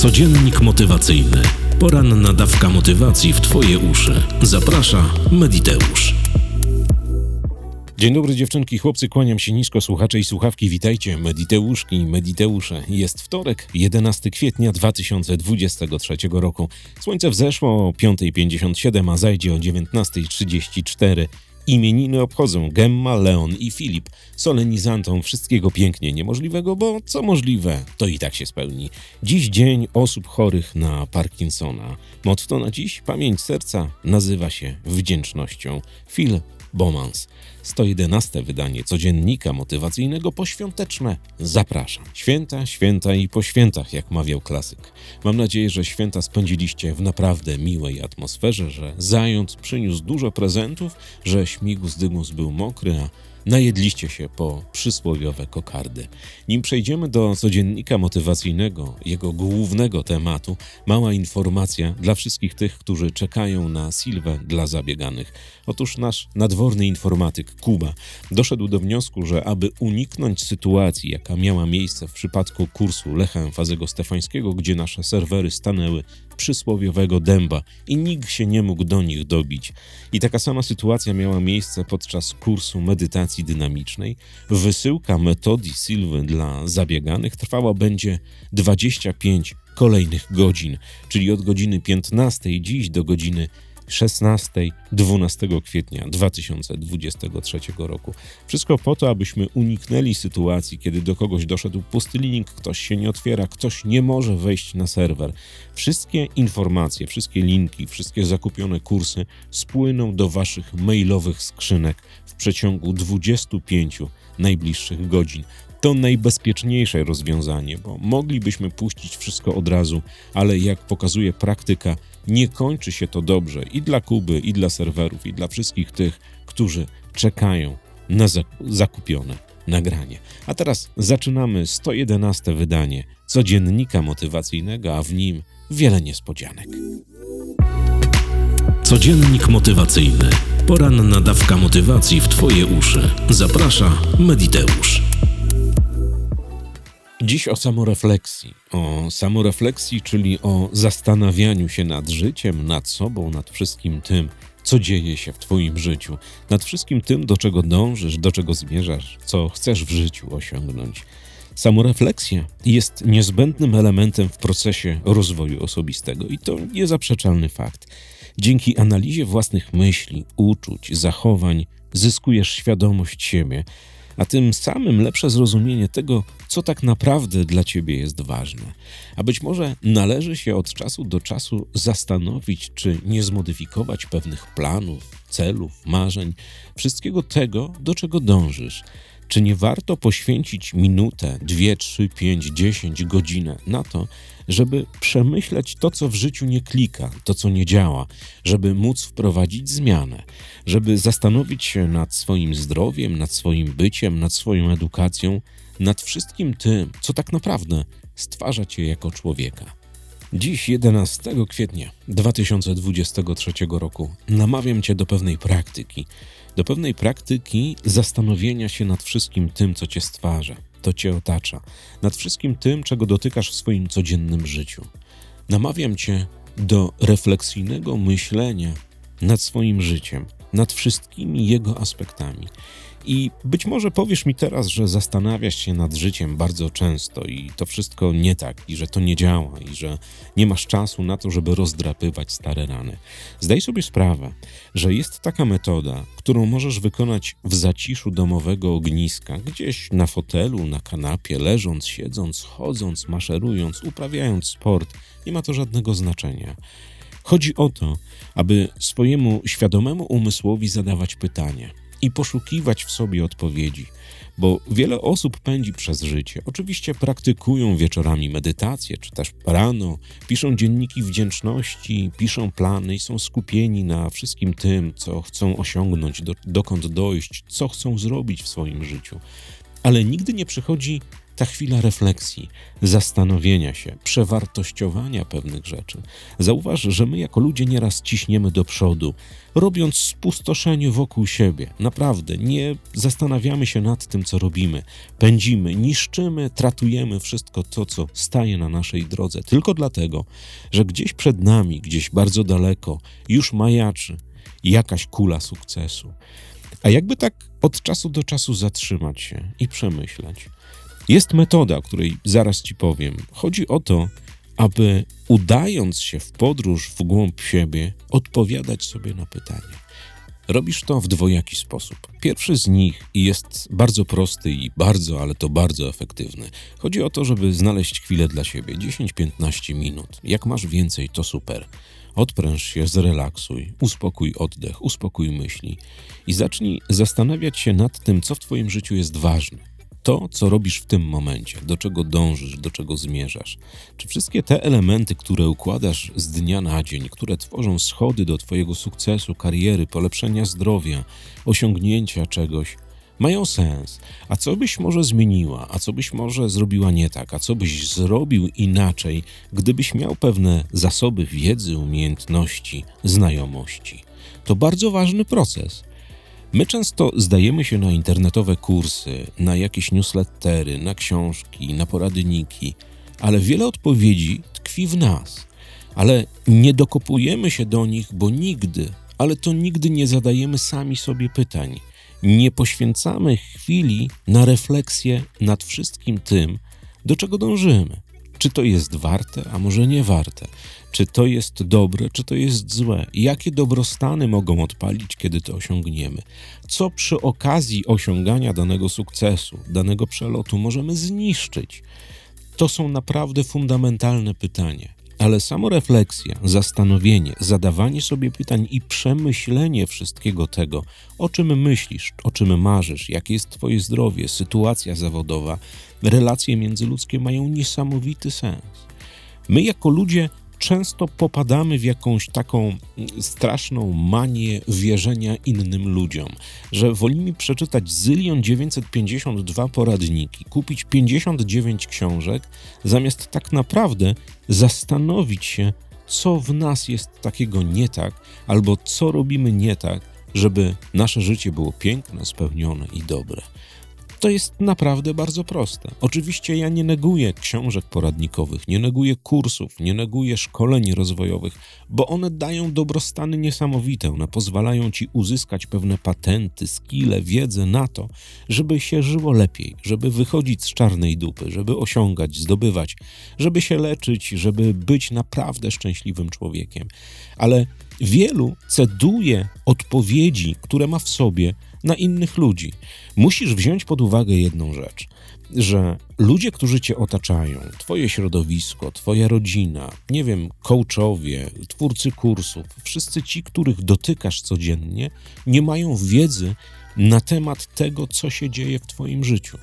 Codziennik motywacyjny. Poranna dawka motywacji w Twoje uszy. Zaprasza Mediteusz. Dzień dobry dziewczynki, chłopcy, kłaniam się nisko, słuchacze i słuchawki, witajcie, Mediteuszki i Mediteusze. Jest wtorek, 11 kwietnia 2023 roku. Słońce wzeszło o 5.57, a zajdzie o 19.34. Imieniny obchodzą Gemma, Leon i Filip. Solenizantom wszystkiego pięknie niemożliwego, bo co możliwe, to i tak się spełni. Dziś dzień osób chorych na Parkinsona. Motto na dziś, pamięć serca, nazywa się wdzięcznością. Phil Bomans. 111 wydanie codziennika motywacyjnego poświąteczne. Zapraszam. Święta, święta i po świętach, jak mawiał klasyk. Mam nadzieję, że święta spędziliście w naprawdę miłej atmosferze, że zając przyniósł dużo prezentów, że śmigus dymus był mokry, a najedliście się po przysłowiowe kokardy. Nim przejdziemy do codziennika motywacyjnego, jego głównego tematu, mała informacja dla wszystkich tych, którzy czekają na Silwę dla zabieganych. Otóż nasz nadworny informatyk Kuba doszedł do wniosku, że aby uniknąć sytuacji, jaka miała miejsce w przypadku kursu Lecha Emfazego Stefańskiego, gdzie nasze serwery stanęły przysłowiowego dęba i nikt się nie mógł do nich dobić. I taka sama sytuacja miała miejsce podczas kursu medytacji dynamicznej. Wysyłka metody Silwy dla zabieganych trwała będzie 25 kolejnych godzin, czyli od godziny 15 dziś do godziny 16 12 kwietnia 2023 roku. Wszystko po to, abyśmy uniknęli sytuacji, kiedy do kogoś doszedł pusty link, ktoś się nie otwiera, ktoś nie może wejść na serwer. Wszystkie informacje, wszystkie linki, wszystkie zakupione kursy spłyną do waszych mailowych skrzynek w przeciągu 25 najbliższych godzin to najbezpieczniejsze rozwiązanie, bo moglibyśmy puścić wszystko od razu, ale jak pokazuje praktyka, nie kończy się to dobrze i dla Kuby, i dla serwerów, i dla wszystkich tych, którzy czekają na zakupione nagranie. A teraz zaczynamy 111 wydanie codziennika motywacyjnego, a w nim wiele niespodzianek. Codziennik motywacyjny. Poranna dawka motywacji w Twoje uszy. Zaprasza Mediteusz. Dziś o samorefleksji. O samorefleksji, czyli o zastanawianiu się nad życiem, nad sobą, nad wszystkim tym, co dzieje się w Twoim życiu, nad wszystkim tym, do czego dążysz, do czego zmierzasz, co chcesz w życiu osiągnąć. Samorefleksja jest niezbędnym elementem w procesie rozwoju osobistego i to niezaprzeczalny fakt. Dzięki analizie własnych myśli, uczuć, zachowań zyskujesz świadomość siebie a tym samym lepsze zrozumienie tego, co tak naprawdę dla ciebie jest ważne. A być może należy się od czasu do czasu zastanowić, czy nie zmodyfikować pewnych planów, celów, marzeń, wszystkiego tego, do czego dążysz. Czy nie warto poświęcić minutę, dwie, trzy, pięć, dziesięć godzinę na to, żeby przemyśleć to, co w życiu nie klika, to, co nie działa, żeby móc wprowadzić zmianę, żeby zastanowić się nad swoim zdrowiem, nad swoim byciem, nad swoją edukacją, nad wszystkim tym, co tak naprawdę stwarza cię jako człowieka. Dziś, 11 kwietnia 2023 roku, namawiam Cię do pewnej praktyki, do pewnej praktyki zastanowienia się nad wszystkim tym, co Cię stwarza, to Cię otacza, nad wszystkim tym, czego dotykasz w swoim codziennym życiu. Namawiam Cię do refleksyjnego myślenia nad swoim życiem, nad wszystkimi jego aspektami. I być może powiesz mi teraz, że zastanawiasz się nad życiem bardzo często i to wszystko nie tak, i że to nie działa, i że nie masz czasu na to, żeby rozdrapywać stare rany. Zdaj sobie sprawę, że jest taka metoda, którą możesz wykonać w zaciszu domowego ogniska, gdzieś na fotelu, na kanapie, leżąc, siedząc, chodząc, maszerując, uprawiając sport. Nie ma to żadnego znaczenia. Chodzi o to, aby swojemu świadomemu umysłowi zadawać pytanie i poszukiwać w sobie odpowiedzi, bo wiele osób pędzi przez życie. Oczywiście praktykują wieczorami medytację, czy też rano, piszą dzienniki wdzięczności, piszą plany i są skupieni na wszystkim tym, co chcą osiągnąć, do, dokąd dojść, co chcą zrobić w swoim życiu. Ale nigdy nie przychodzi ta chwila refleksji, zastanowienia się, przewartościowania pewnych rzeczy. Zauważ, że my jako ludzie nieraz ciśniemy do przodu, robiąc spustoszenie wokół siebie. Naprawdę, nie zastanawiamy się nad tym, co robimy. Pędzimy, niszczymy, tratujemy wszystko to, co staje na naszej drodze, tylko dlatego, że gdzieś przed nami, gdzieś bardzo daleko, już majaczy jakaś kula sukcesu. A jakby tak od czasu do czasu zatrzymać się i przemyśleć. Jest metoda, o której zaraz ci powiem. Chodzi o to, aby udając się w podróż w głąb siebie, odpowiadać sobie na pytanie. Robisz to w dwojaki sposób. Pierwszy z nich jest bardzo prosty i bardzo, ale to bardzo efektywny. Chodzi o to, żeby znaleźć chwilę dla siebie 10-15 minut. Jak masz więcej, to super. Odpręż się, zrelaksuj, uspokój oddech, uspokój myśli i zacznij zastanawiać się nad tym, co w Twoim życiu jest ważne. To, co robisz w tym momencie, do czego dążysz, do czego zmierzasz. Czy wszystkie te elementy, które układasz z dnia na dzień, które tworzą schody do Twojego sukcesu, kariery, polepszenia zdrowia, osiągnięcia czegoś, mają sens. A co byś może zmieniła, a co byś może zrobiła nie tak, a co byś zrobił inaczej, gdybyś miał pewne zasoby wiedzy, umiejętności, znajomości? To bardzo ważny proces. My często zdajemy się na internetowe kursy, na jakieś newslettery, na książki, na poradniki, ale wiele odpowiedzi tkwi w nas. Ale nie dokopujemy się do nich, bo nigdy, ale to nigdy nie zadajemy sami sobie pytań nie poświęcamy chwili na refleksję nad wszystkim tym, do czego dążymy. Czy to jest warte, a może nie warte? Czy to jest dobre, czy to jest złe? Jakie dobrostany mogą odpalić, kiedy to osiągniemy? Co przy okazji osiągania danego sukcesu, danego przelotu możemy zniszczyć? To są naprawdę fundamentalne pytania ale samorefleksja, zastanowienie, zadawanie sobie pytań i przemyślenie wszystkiego tego, o czym myślisz, o czym marzysz, jakie jest Twoje zdrowie, sytuacja zawodowa, relacje międzyludzkie mają niesamowity sens. My, jako ludzie, często popadamy w jakąś taką straszną manię wierzenia innym ludziom, że wolimy przeczytać zylion 952 poradniki, kupić 59 książek, zamiast tak naprawdę zastanowić się, co w nas jest takiego nie tak, albo co robimy nie tak, żeby nasze życie było piękne, spełnione i dobre. To jest naprawdę bardzo proste. Oczywiście ja nie neguję książek poradnikowych, nie neguję kursów, nie neguję szkoleń rozwojowych, bo one dają dobrostany niesamowite. One pozwalają ci uzyskać pewne patenty, skille, wiedzę na to, żeby się żyło lepiej, żeby wychodzić z czarnej dupy, żeby osiągać, zdobywać, żeby się leczyć, żeby być naprawdę szczęśliwym człowiekiem. Ale wielu ceduje odpowiedzi, które ma w sobie na innych ludzi. Musisz wziąć pod uwagę jedną rzecz, że ludzie, którzy cię otaczają, twoje środowisko, twoja rodzina, nie wiem, coachowie, twórcy kursów, wszyscy ci, których dotykasz codziennie, nie mają wiedzy na temat tego, co się dzieje w twoim życiu.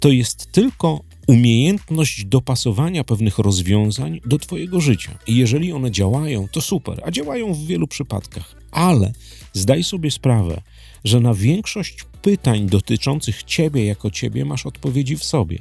To jest tylko umiejętność dopasowania pewnych rozwiązań do Twojego życia. I jeżeli one działają, to super, a działają w wielu przypadkach, ale zdaj sobie sprawę, że na większość pytań dotyczących ciebie jako ciebie masz odpowiedzi w sobie,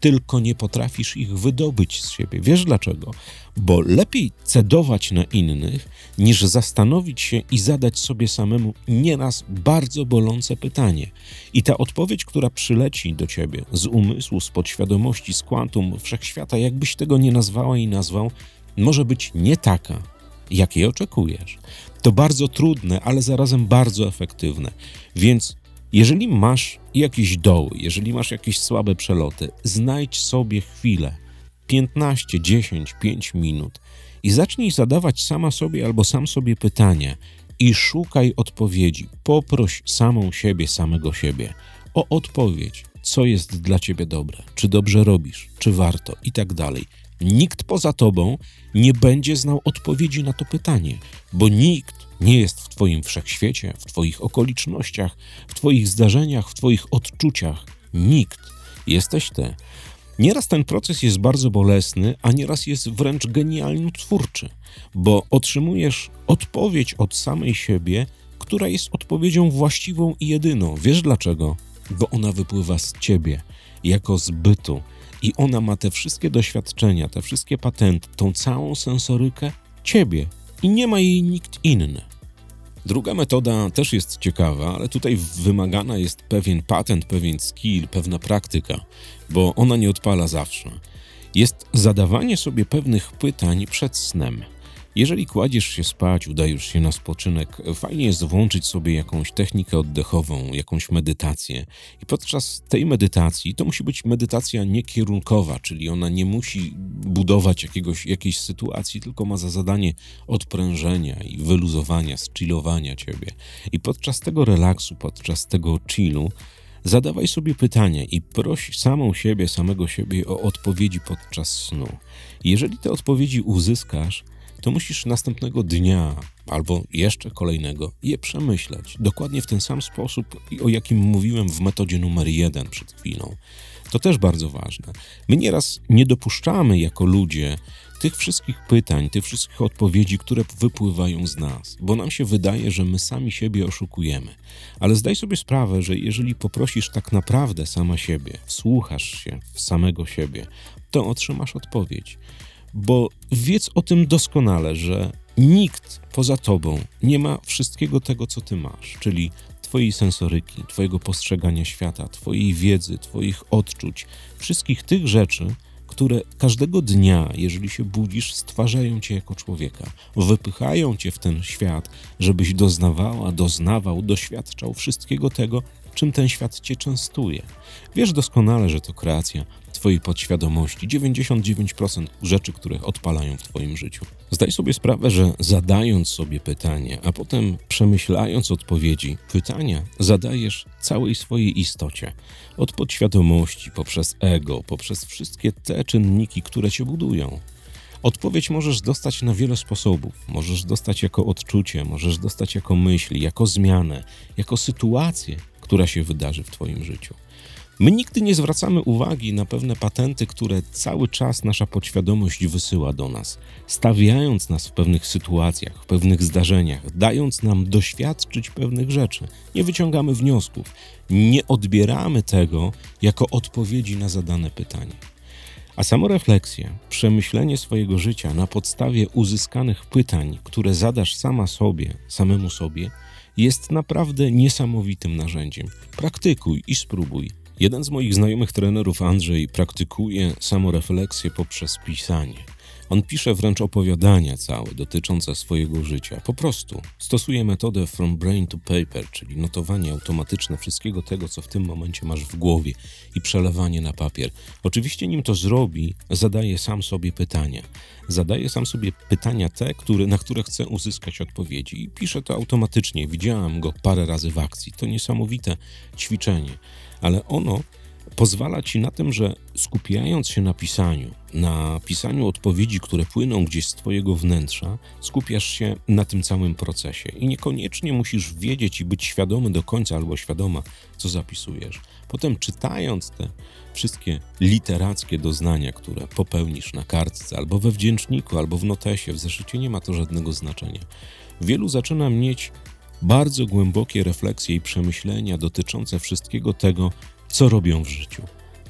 tylko nie potrafisz ich wydobyć z siebie. Wiesz dlaczego? Bo lepiej cedować na innych, niż zastanowić się i zadać sobie samemu nieraz bardzo bolące pytanie. I ta odpowiedź, która przyleci do ciebie z umysłu, z podświadomości, z kwantum wszechświata, jakbyś tego nie nazwała i nazwał, może być nie taka, jakiej oczekujesz. To bardzo trudne, ale zarazem bardzo efektywne. Więc jeżeli masz jakieś doły, jeżeli masz jakieś słabe przeloty, znajdź sobie chwilę 15, 10, 5 minut i zacznij zadawać sama sobie albo sam sobie pytania i szukaj odpowiedzi. Poproś samą siebie, samego siebie o odpowiedź, co jest dla ciebie dobre, czy dobrze robisz, czy warto i tak dalej. Nikt poza tobą nie będzie znał odpowiedzi na to pytanie, bo nikt nie jest w Twoim wszechświecie, w Twoich okolicznościach, w Twoich zdarzeniach, w Twoich odczuciach. Nikt. Jesteś Ty. Nieraz ten proces jest bardzo bolesny, a nieraz jest wręcz genialnie twórczy, bo otrzymujesz odpowiedź od samej siebie, która jest odpowiedzią właściwą i jedyną. Wiesz dlaczego? Bo ona wypływa z ciebie, jako z bytu, I ona ma te wszystkie doświadczenia, te wszystkie patenty, tą całą sensorykę ciebie i nie ma jej nikt inny. Druga metoda też jest ciekawa, ale tutaj wymagana jest pewien patent, pewien skill, pewna praktyka, bo ona nie odpala zawsze. Jest zadawanie sobie pewnych pytań przed snem. Jeżeli kładziesz się spać, udajesz się na spoczynek, fajnie jest włączyć sobie jakąś technikę oddechową, jakąś medytację. I podczas tej medytacji, to musi być medytacja niekierunkowa, czyli ona nie musi budować jakiegoś, jakiejś sytuacji, tylko ma za zadanie odprężenia i wyluzowania, zchillowania ciebie. I podczas tego relaksu, podczas tego chillu, Zadawaj sobie pytania i proś samą siebie, samego siebie o odpowiedzi podczas snu. Jeżeli te odpowiedzi uzyskasz, to musisz następnego dnia albo jeszcze kolejnego je przemyśleć. Dokładnie w ten sam sposób, o jakim mówiłem w metodzie numer jeden przed chwilą. To też bardzo ważne. My nieraz nie dopuszczamy jako ludzie tych wszystkich pytań, tych wszystkich odpowiedzi, które wypływają z nas, bo nam się wydaje, że my sami siebie oszukujemy. Ale zdaj sobie sprawę, że jeżeli poprosisz tak naprawdę sama siebie, słuchasz się w samego siebie, to otrzymasz odpowiedź. Bo wiedz o tym doskonale, że nikt poza tobą nie ma wszystkiego tego, co ty masz, czyli Twojej sensoryki, Twojego postrzegania świata, Twojej wiedzy, Twoich odczuć, wszystkich tych rzeczy, które każdego dnia, jeżeli się budzisz, stwarzają cię jako człowieka, wypychają cię w ten świat, żebyś doznawała, doznawał, doświadczał wszystkiego tego, czym ten świat cię częstuje. Wiesz doskonale, że to kreacja Twojej podświadomości, 99% rzeczy, które odpalają w Twoim życiu. Zdaj sobie sprawę, że zadając sobie pytanie, a potem przemyślając odpowiedzi, pytania zadajesz całej swojej istocie. Od podświadomości, poprzez ego, poprzez wszystkie te czynniki, które Cię budują. Odpowiedź możesz dostać na wiele sposobów. Możesz dostać jako odczucie, możesz dostać jako myśl, jako zmianę, jako sytuację, która się wydarzy w Twoim życiu. My nigdy nie zwracamy uwagi na pewne patenty, które cały czas nasza podświadomość wysyła do nas, stawiając nas w pewnych sytuacjach, w pewnych zdarzeniach, dając nam doświadczyć pewnych rzeczy. Nie wyciągamy wniosków, nie odbieramy tego jako odpowiedzi na zadane pytanie. A samorefleksja, przemyślenie swojego życia na podstawie uzyskanych pytań, które zadasz sama sobie, samemu sobie, jest naprawdę niesamowitym narzędziem. Praktykuj i spróbuj. Jeden z moich znajomych trenerów, Andrzej, praktykuje samorefleksję poprzez pisanie. On pisze wręcz opowiadania całe dotyczące swojego życia. Po prostu stosuje metodę from brain to paper, czyli notowanie automatyczne wszystkiego tego, co w tym momencie masz w głowie i przelewanie na papier. Oczywiście nim to zrobi, zadaje sam sobie pytania. Zadaje sam sobie pytania te, które, na które chce uzyskać odpowiedzi i pisze to automatycznie. Widziałam go parę razy w akcji. To niesamowite ćwiczenie, ale ono pozwala ci na tym, że skupiając się na pisaniu, na pisaniu odpowiedzi, które płyną gdzieś z Twojego wnętrza, skupiasz się na tym całym procesie i niekoniecznie musisz wiedzieć i być świadomy do końca albo świadoma, co zapisujesz. Potem czytając te wszystkie literackie doznania, które popełnisz na kartce, albo we wdzięczniku, albo w notesie, w zeszycie, nie ma to żadnego znaczenia. Wielu zaczyna mieć bardzo głębokie refleksje i przemyślenia dotyczące wszystkiego tego, co robią w życiu.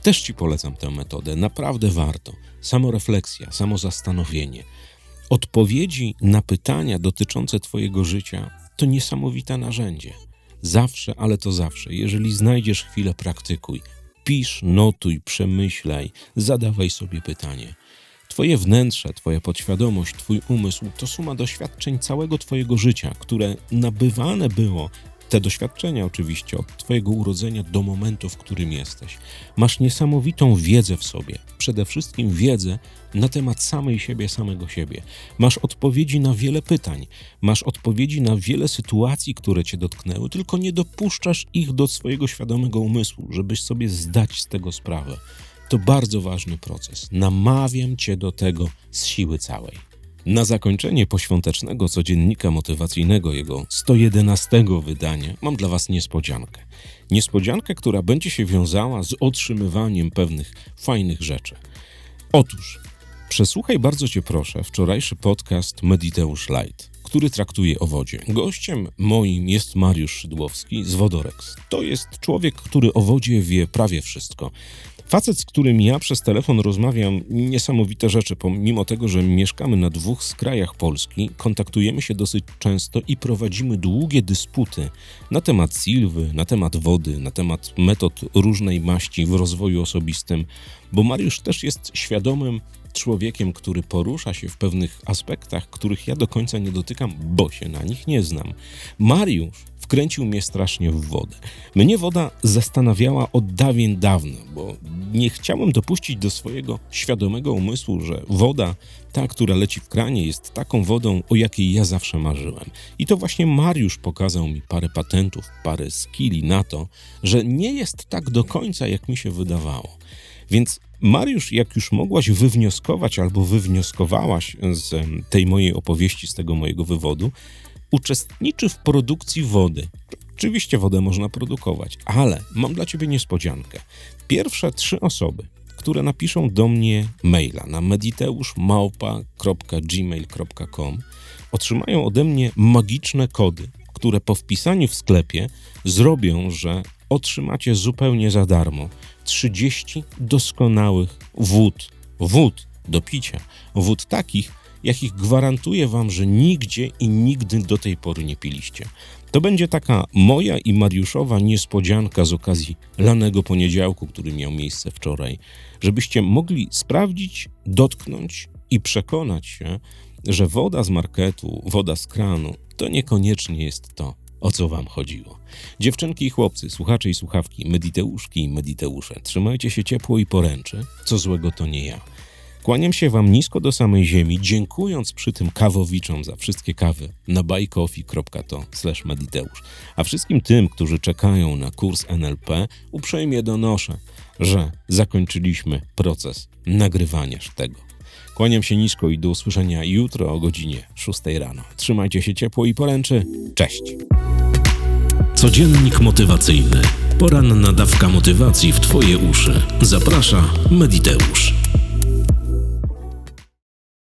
Też Ci polecam tę metodę, naprawdę warto. Samorefleksja, samozastanowienie. Odpowiedzi na pytania dotyczące Twojego życia to niesamowite narzędzie. Zawsze, ale to zawsze. Jeżeli znajdziesz chwilę, praktykuj. Pisz, notuj, przemyślaj, zadawaj sobie pytanie. Twoje wnętrze, Twoja podświadomość, Twój umysł to suma doświadczeń całego Twojego życia, które nabywane było te doświadczenia oczywiście od Twojego urodzenia do momentu, w którym jesteś. Masz niesamowitą wiedzę w sobie, przede wszystkim wiedzę na temat samej siebie, samego siebie. Masz odpowiedzi na wiele pytań, masz odpowiedzi na wiele sytuacji, które Cię dotknęły, tylko nie dopuszczasz ich do swojego świadomego umysłu, żebyś sobie zdać z tego sprawę. To bardzo ważny proces. Namawiam Cię do tego z siły całej. Na zakończenie poświątecznego codziennika motywacyjnego, jego 111 wydania, mam dla Was niespodziankę. Niespodziankę, która będzie się wiązała z otrzymywaniem pewnych fajnych rzeczy. Otóż, przesłuchaj bardzo Cię proszę wczorajszy podcast Mediteusz Light, który traktuje o wodzie. Gościem moim jest Mariusz Szydłowski z Wodorex. To jest człowiek, który o wodzie wie prawie wszystko. Facet, z którym ja przez telefon rozmawiam, niesamowite rzeczy. Pomimo tego, że mieszkamy na dwóch skrajach Polski, kontaktujemy się dosyć często i prowadzimy długie dysputy na temat silwy, na temat wody, na temat metod różnej maści w rozwoju osobistym, bo Mariusz też jest świadomym człowiekiem, który porusza się w pewnych aspektach, których ja do końca nie dotykam, bo się na nich nie znam. Mariusz wkręcił mnie strasznie w wodę. Mnie woda zastanawiała od dawien dawna, bo nie chciałem dopuścić do swojego świadomego umysłu, że woda, ta, która leci w kranie, jest taką wodą, o jakiej ja zawsze marzyłem. I to właśnie Mariusz pokazał mi parę patentów, parę skilli na to, że nie jest tak do końca, jak mi się wydawało. Więc Mariusz, jak już mogłaś wywnioskować albo wywnioskowałaś z tej mojej opowieści, z tego mojego wywodu, uczestniczy w produkcji wody. Oczywiście wodę można produkować, ale mam dla ciebie niespodziankę. Pierwsze trzy osoby, które napiszą do mnie maila na mediteuszmałpa.gmail.com otrzymają ode mnie magiczne kody, które po wpisaniu w sklepie zrobią, że otrzymacie zupełnie za darmo 30 doskonałych wód, wód do picia, wód takich, jakich gwarantuję wam, że nigdzie i nigdy do tej pory nie piliście. To będzie taka moja i Mariuszowa niespodzianka z okazji lanego poniedziałku, który miał miejsce wczoraj, żebyście mogli sprawdzić, dotknąć i przekonać się, że woda z marketu, woda z kranu to niekoniecznie jest to, o co wam chodziło. Dziewczynki i chłopcy, słuchacze i słuchawki, mediteuszki i mediteusze, trzymajcie się ciepło i poręczy, co złego to nie ja. Kłaniam się wam nisko do samej ziemi, dziękując przy tym kawowiczom za wszystkie kawy na buycoffee.to mediteusz. A wszystkim tym, którzy czekają na kurs NLP, uprzejmie donoszę, że zakończyliśmy proces nagrywania tego. Kłaniam się nisko i do usłyszenia jutro o godzinie 6 rano. Trzymajcie się ciepło i poręczy. Cześć! Codziennik motywacyjny. Poranna dawka motywacji w Twoje uszy. Zaprasza Mediteusz.